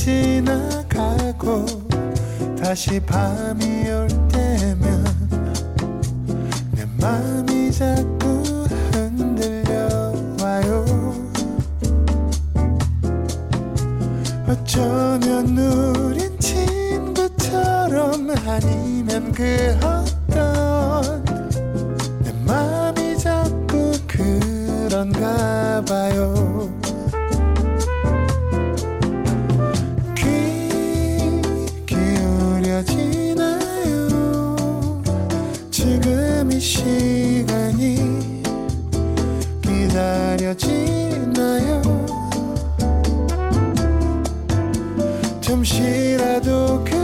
지나가고 다시 밤이 올 때면 내 맘이 자꾸 흔들려와요. 어쩌면 우린 친구처럼 아니면 그 어떤 잠시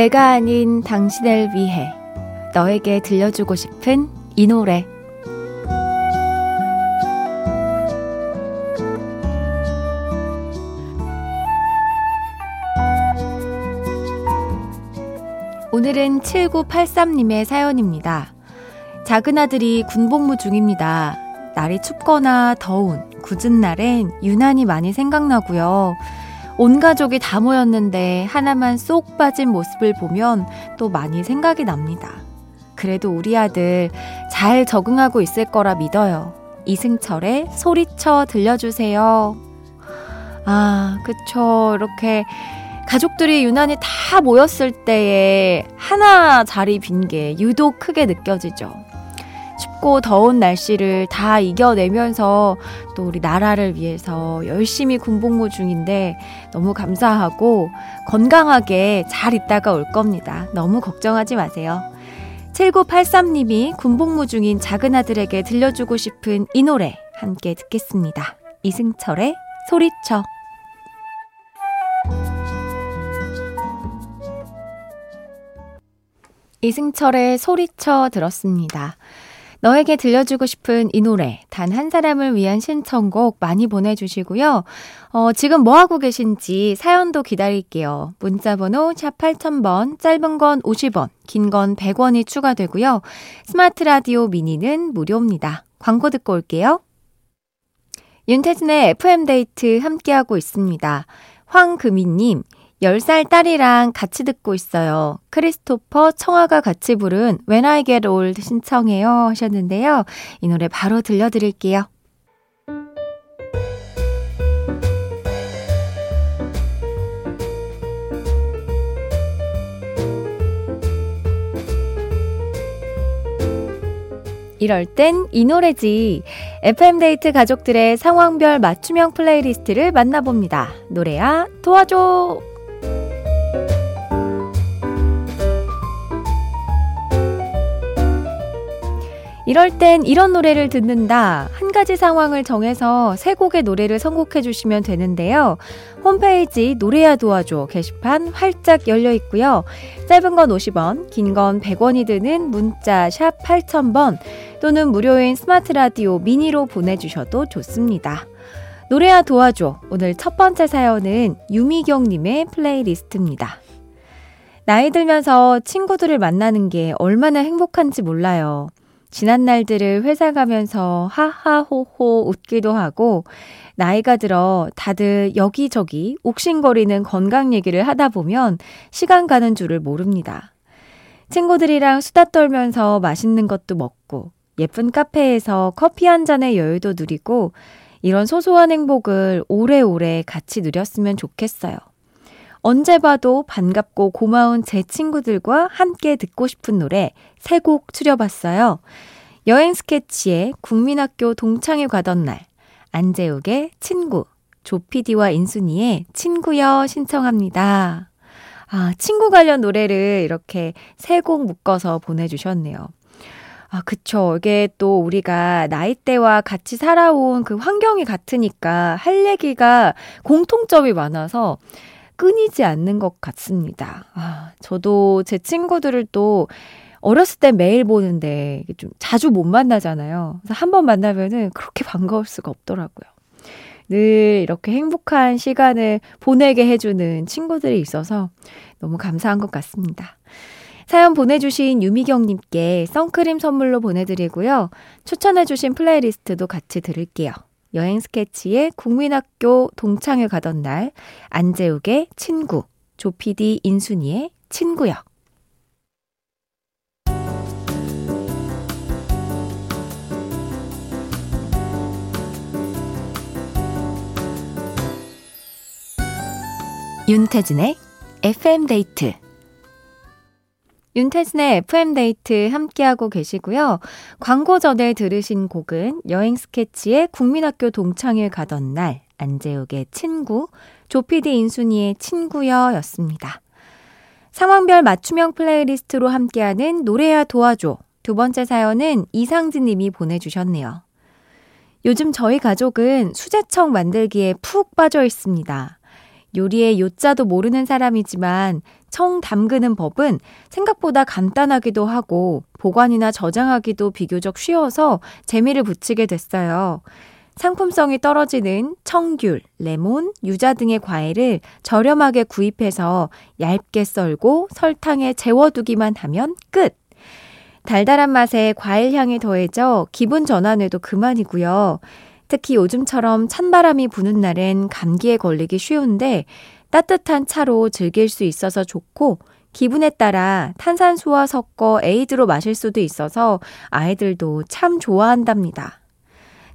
내가 아닌 당신을 위해 너에게 들려주고 싶은 이 노래 오늘은 7983님의 사연입니다. 작은 아들이 군복무 중입니다. 날이 춥거나 더운 굳은 날엔 유난히 많이 생각나고요. 온 가족이 다 모였는데 하나만 쏙 빠진 모습을 보면 또 많이 생각이 납니다. 그래도 우리 아들 잘 적응하고 있을 거라 믿어요. 이승철의 소리쳐 들려주세요. 아, 그쵸. 이렇게 가족들이 유난히 다 모였을 때에 하나 자리 빈 게 유독 크게 느껴지죠. 춥고 더운 날씨를 다 이겨내면서 또 우리 나라를 위해서 열심히 군복무 중인데 너무 감사하고 건강하게 잘 있다가 올 겁니다. 너무 걱정하지 마세요. 7983님이 군복무 중인 작은 아들에게 들려주고 싶은 이 노래 함께 듣겠습니다. 이승철의 소리쳐. 이승철의 소리쳐 들었습니다. 너에게 들려주고 싶은 이 노래, 단 한 사람을 위한 신청곡 많이 보내주시고요. 어, 지금 뭐 하고 계신지 사연도 기다릴게요. 문자번호 샵 8000번, 짧은 건 50원, 긴 건 100원이 추가되고요. 스마트 라디오 미니는 무료입니다. 광고 듣고 올게요. 윤태진의 FM데이트 함께하고 있습니다. 황금희님, 10살 딸이랑 같이 듣고 있어요. 크리스토퍼 청아가 같이 부른 When I Get Old 신청해요 하셨는데요. 이 노래 바로 들려드릴게요. 이럴 땐 이 노래지. FM데이트 가족들의 상황별 맞춤형 플레이리스트를 만나봅니다. 노래야 도와줘! 이럴 땐 이런 노래를 듣는다. 한 가지 상황을 정해서 세 곡의 노래를 선곡해 주시면 되는데요. 홈페이지 노래야 도와줘 게시판 활짝 열려 있고요. 짧은 건 50원, 긴 건 100원이 드는 문자 샵 8000번 또는 무료인 스마트 라디오 미니로 보내주셔도 좋습니다. 노래야 도와줘. 오늘 첫 번째 사연은 유미경님의 플레이리스트입니다. 나이 들면서 친구들을 만나는 게 얼마나 행복한지 몰라요. 지난 날들을 회사 가면서 하하호호 웃기도 하고 나이가 들어 다들 여기저기 옥신거리는 건강 얘기를 하다 보면 시간 가는 줄을 모릅니다. 친구들이랑 수다 떨면서 맛있는 것도 먹고 예쁜 카페에서 커피 한 잔의 여유도 누리고 이런 소소한 행복을 오래오래 같이 누렸으면 좋겠어요. 언제 봐도 반갑고 고마운 제 친구들과 함께 듣고 싶은 노래 세 곡 추려봤어요. 여행 스케치의 국민학교 동창회 가던 날, 안재욱의 친구, 조피디와 인순이의 친구여 신청합니다. 아, 친구 관련 노래를 이렇게 세 곡 묶어서 보내주셨네요. 아, 그쵸. 이게 또 우리가 나이대와 같이 살아온 그 환경이 같으니까 할 얘기가 공통점이 많아서 끊이지 않는 것 같습니다. 아, 저도 제 친구들을 또 어렸을 때 매일 보는데 좀 자주 못 만나잖아요. 그래서 한 번 만나면은 그렇게 반가울 수가 없더라고요. 늘 이렇게 행복한 시간을 보내게 해주는 친구들이 있어서 너무 감사한 것 같습니다. 사연 보내주신 유미경님께 선크림 선물로 보내드리고요. 추천해주신 플레이리스트도 같이 들을게요. 여행 스케치의 국민학교 동창회 가던 날, 안재욱의 친구, 조피디 인순이의 친구요. 윤태진의 FM데이트 윤태진의 FM데이트 함께하고 계시고요. 광고 전에 들으신 곡은 여행 스케치의 국민학교 동창회 가던 날, 안재욱의 친구, 조피디 인순이의 친구여 였습니다. 상황별 맞춤형 플레이리스트로 함께하는 노래야 도와줘. 두 번째 사연은 이상진 님이 보내주셨네요. 요즘 저희 가족은 수제청 만들기에 푹 빠져 있습니다. 요리의 요자도 모르는 사람이지만 청 담그는 법은 생각보다 간단하기도 하고 보관이나 저장하기도 비교적 쉬워서 재미를 붙이게 됐어요. 상품성이 떨어지는 청귤, 레몬, 유자 등의 과일을 저렴하게 구입해서 얇게 썰고 설탕에 재워두기만 하면 끝! 달달한 맛에 과일 향이 더해져 기분 전환에도 그만이고요. 특히 요즘처럼 찬바람이 부는 날엔 감기에 걸리기 쉬운데 따뜻한 차로 즐길 수 있어서 좋고 기분에 따라 탄산수와 섞어 에이드로 마실 수도 있어서 아이들도 참 좋아한답니다.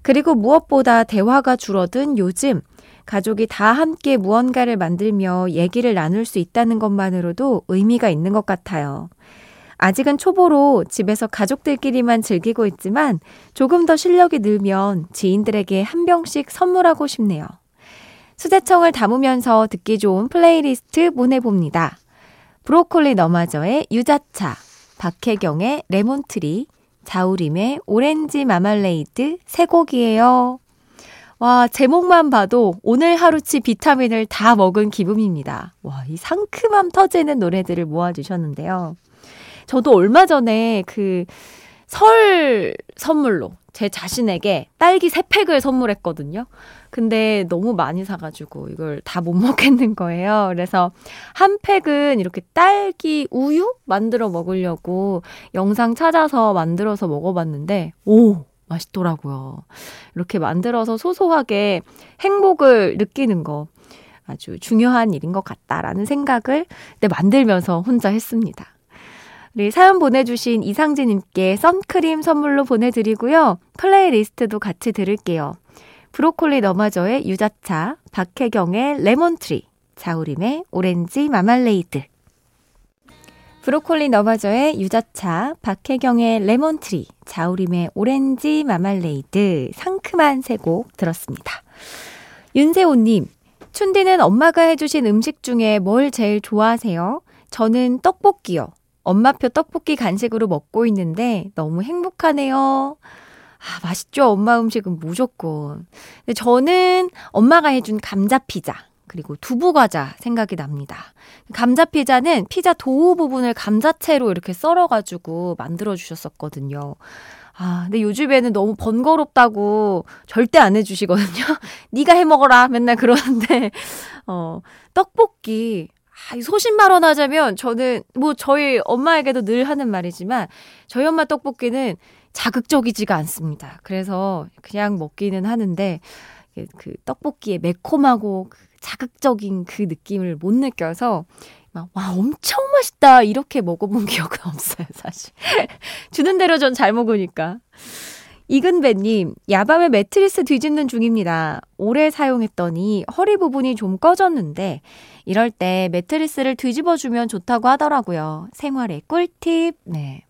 그리고 무엇보다 대화가 줄어든 요즘 가족이 다 함께 무언가를 만들며 얘기를 나눌 수 있다는 것만으로도 의미가 있는 것 같아요. 아직은 초보로 집에서 가족들끼리만 즐기고 있지만 조금 더 실력이 늘면 지인들에게 한 병씩 선물하고 싶네요. 수제청을 담으면서 듣기 좋은 플레이리스트 보내봅니다. 브로콜리 너마저의 유자차, 박혜경의 레몬트리, 자우림의 오렌지 마말레이드 세 곡이에요. 와, 제목만 봐도 오늘 하루치 비타민을 다 먹은 기분입니다. 와, 이 상큼함 터지는 노래들을 모아주셨는데요. 저도 얼마 전에 그 설 선물로 제 자신에게 딸기 3팩을 선물했거든요. 근데 너무 많이 사가지고 이걸 다 못 먹겠는 거예요. 그래서 한 팩은 이렇게 딸기 우유 만들어 먹으려고 영상 찾아서 만들어서 먹어봤는데, 오! 맛있더라고요. 이렇게 만들어서 소소하게 행복을 느끼는 거 아주 중요한 일인 것 같다라는 생각을 네, 만들면서 혼자 했습니다. 우리 사연 보내주신 이상진님께 선크림 선물로 보내드리고요. 플레이리스트도 같이 들을게요. 브로콜리 너마저의 유자차, 박혜경의 레몬트리, 자우림의 오렌지 마말레이드. 브로콜리 너마저의 유자차, 박혜경의 레몬트리, 자우림의 오렌지 마말레이드, 상큼한 세 곡 들었습니다. 윤세호님, 춘디는 엄마가 해주신 음식 중에 뭘 제일 좋아하세요? 저는 떡볶이요. 엄마표 떡볶이 간식으로 먹고 있는데 너무 행복하네요. 아, 맛있죠? 엄마 음식은 무조건. 근데 저는 엄마가 해준 감자 피자. 그리고 두부 과자 생각이 납니다. 감자 피자는 피자 도우 부분을 감자채로 이렇게 썰어가지고 만들어 주셨었거든요. 아, 근데 요즘에는 너무 번거롭다고 절대 안 해주시거든요. 네가 해 먹어라 맨날 그러는데 어 떡볶이 아, 소신발언 하자면 저는 뭐 저희 엄마에게도 늘 하는 말이지만 저희 엄마 떡볶이는 자극적이지가 않습니다. 그래서 그냥 먹기는 하는데 그 떡볶이의 매콤하고 그 자극적인 그 느낌을 못 느껴서 막, 와, 엄청 맛있다. 이렇게 먹어본 기억은 없어요, 사실. 주는 대로 전 잘 먹으니까. 이근배님, 야밤에 매트리스 뒤집는 중입니다. 오래 사용했더니 허리 부분이 좀 꺼졌는데, 이럴 때 매트리스를 뒤집어주면 좋다고 하더라고요. 생활의 꿀팁. 네.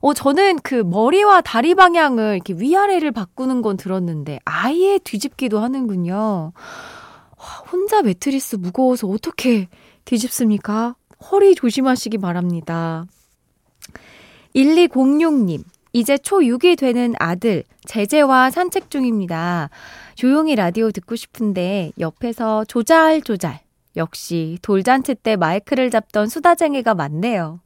어, 저는 그 머리와 다리 방향을 이렇게 위아래를 바꾸는 건 들었는데, 아예 뒤집기도 하는군요. 혼자 매트리스 무거워서 어떻게 뒤집습니까? 허리 조심하시기 바랍니다. 1206님, 이제 초6이 되는 아들, 제재와 산책 중입니다. 조용히 라디오 듣고 싶은데 옆에서 조잘조잘. 역시 돌잔치 때 마이크를 잡던 수다쟁이가 많네요.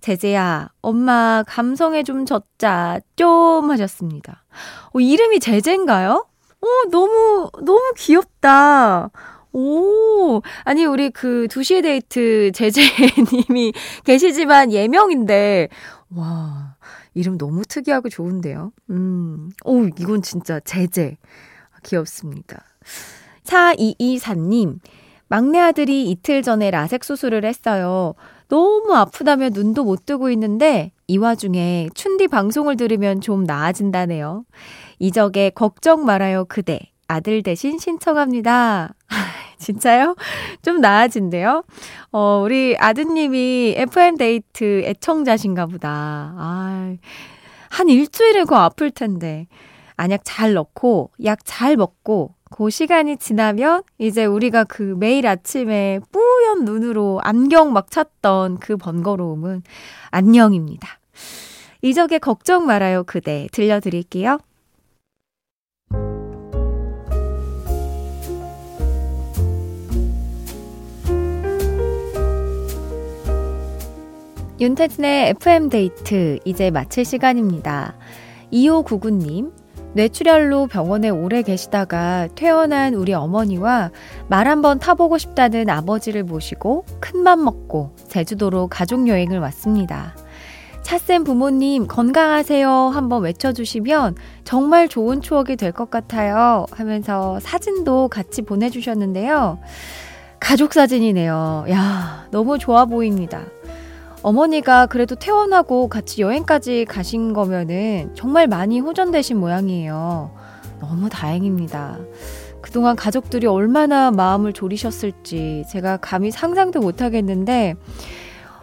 제재야, 엄마 감성에 좀 젖자, 좀 하셨습니다. 어, 이름이 제재인가요? 어, 너무, 너무 귀엽다. 오, 아니, 우리 그 2시에 데이트 제재님이 계시지만 예명인데, 와, 이름 너무 특이하고 좋은데요. 음, 오, 이건 진짜 제재. 귀엽습니다. 4224님, 막내 아들이 이틀 전에 라섹 수술을 했어요. 너무 아프다며 눈도 못 뜨고 있는데 이 와중에 춘디 방송을 들으면 좀 나아진다네요. 이적에 걱정 말아요 그대 아들 대신 신청합니다. 진짜요? 좀 나아진대요? 어, 우리 아드님이 FM데이트 애청자신가 보다. 아, 한 일주일은 그 아플 텐데. 안약 잘 넣고, 약 잘 먹고, 그 시간이 지나면 이제 우리가 그 매일 아침에 뿌연 눈으로 안경 막 찾던 그 번거로움은 안녕입니다. 이적에 걱정 말아요, 그대. 들려드릴게요. 윤태진의 FM데이트, 이제 마칠 시간입니다. 2599님, 뇌출혈로 병원에 오래 계시다가 퇴원한 우리 어머니와 말 한번 타보고 싶다는 아버지를 모시고 큰맘 먹고 제주도로 가족여행을 왔습니다. 차쌤 부모님 건강하세요 한번 외쳐주시면 정말 좋은 추억이 될 것 같아요 하면서 사진도 같이 보내주셨는데요. 가족 사진이네요. 야, 너무 좋아 보입니다. 어머니가 그래도 퇴원하고 같이 여행까지 가신 거면은 정말 많이 호전되신 모양이에요. 너무 다행입니다. 그동안 가족들이 얼마나 마음을 졸이셨을지 제가 감히 상상도 못 하겠는데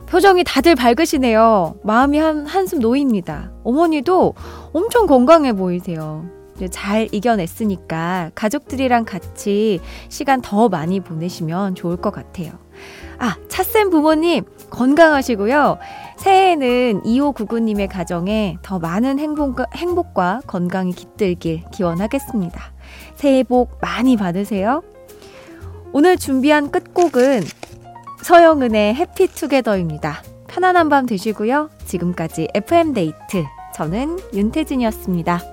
표정이 다들 밝으시네요. 마음이 한, 한숨 놓입니다. 어머니도 엄청 건강해 보이세요. 잘 이겨냈으니까 가족들이랑 같이 시간 더 많이 보내시면 좋을 것 같아요. 아, 차쌤 부모님 건강하시고요. 새해에는 2599님의 가정에 더 많은 행복과, 행복과 건강이 깃들길 기원하겠습니다. 새해 복 많이 받으세요. 오늘 준비한 끝곡은 서영은의 해피투게더입니다. 편안한 밤 되시고요. 지금까지 FM데이트. 저는 윤태진이었습니다.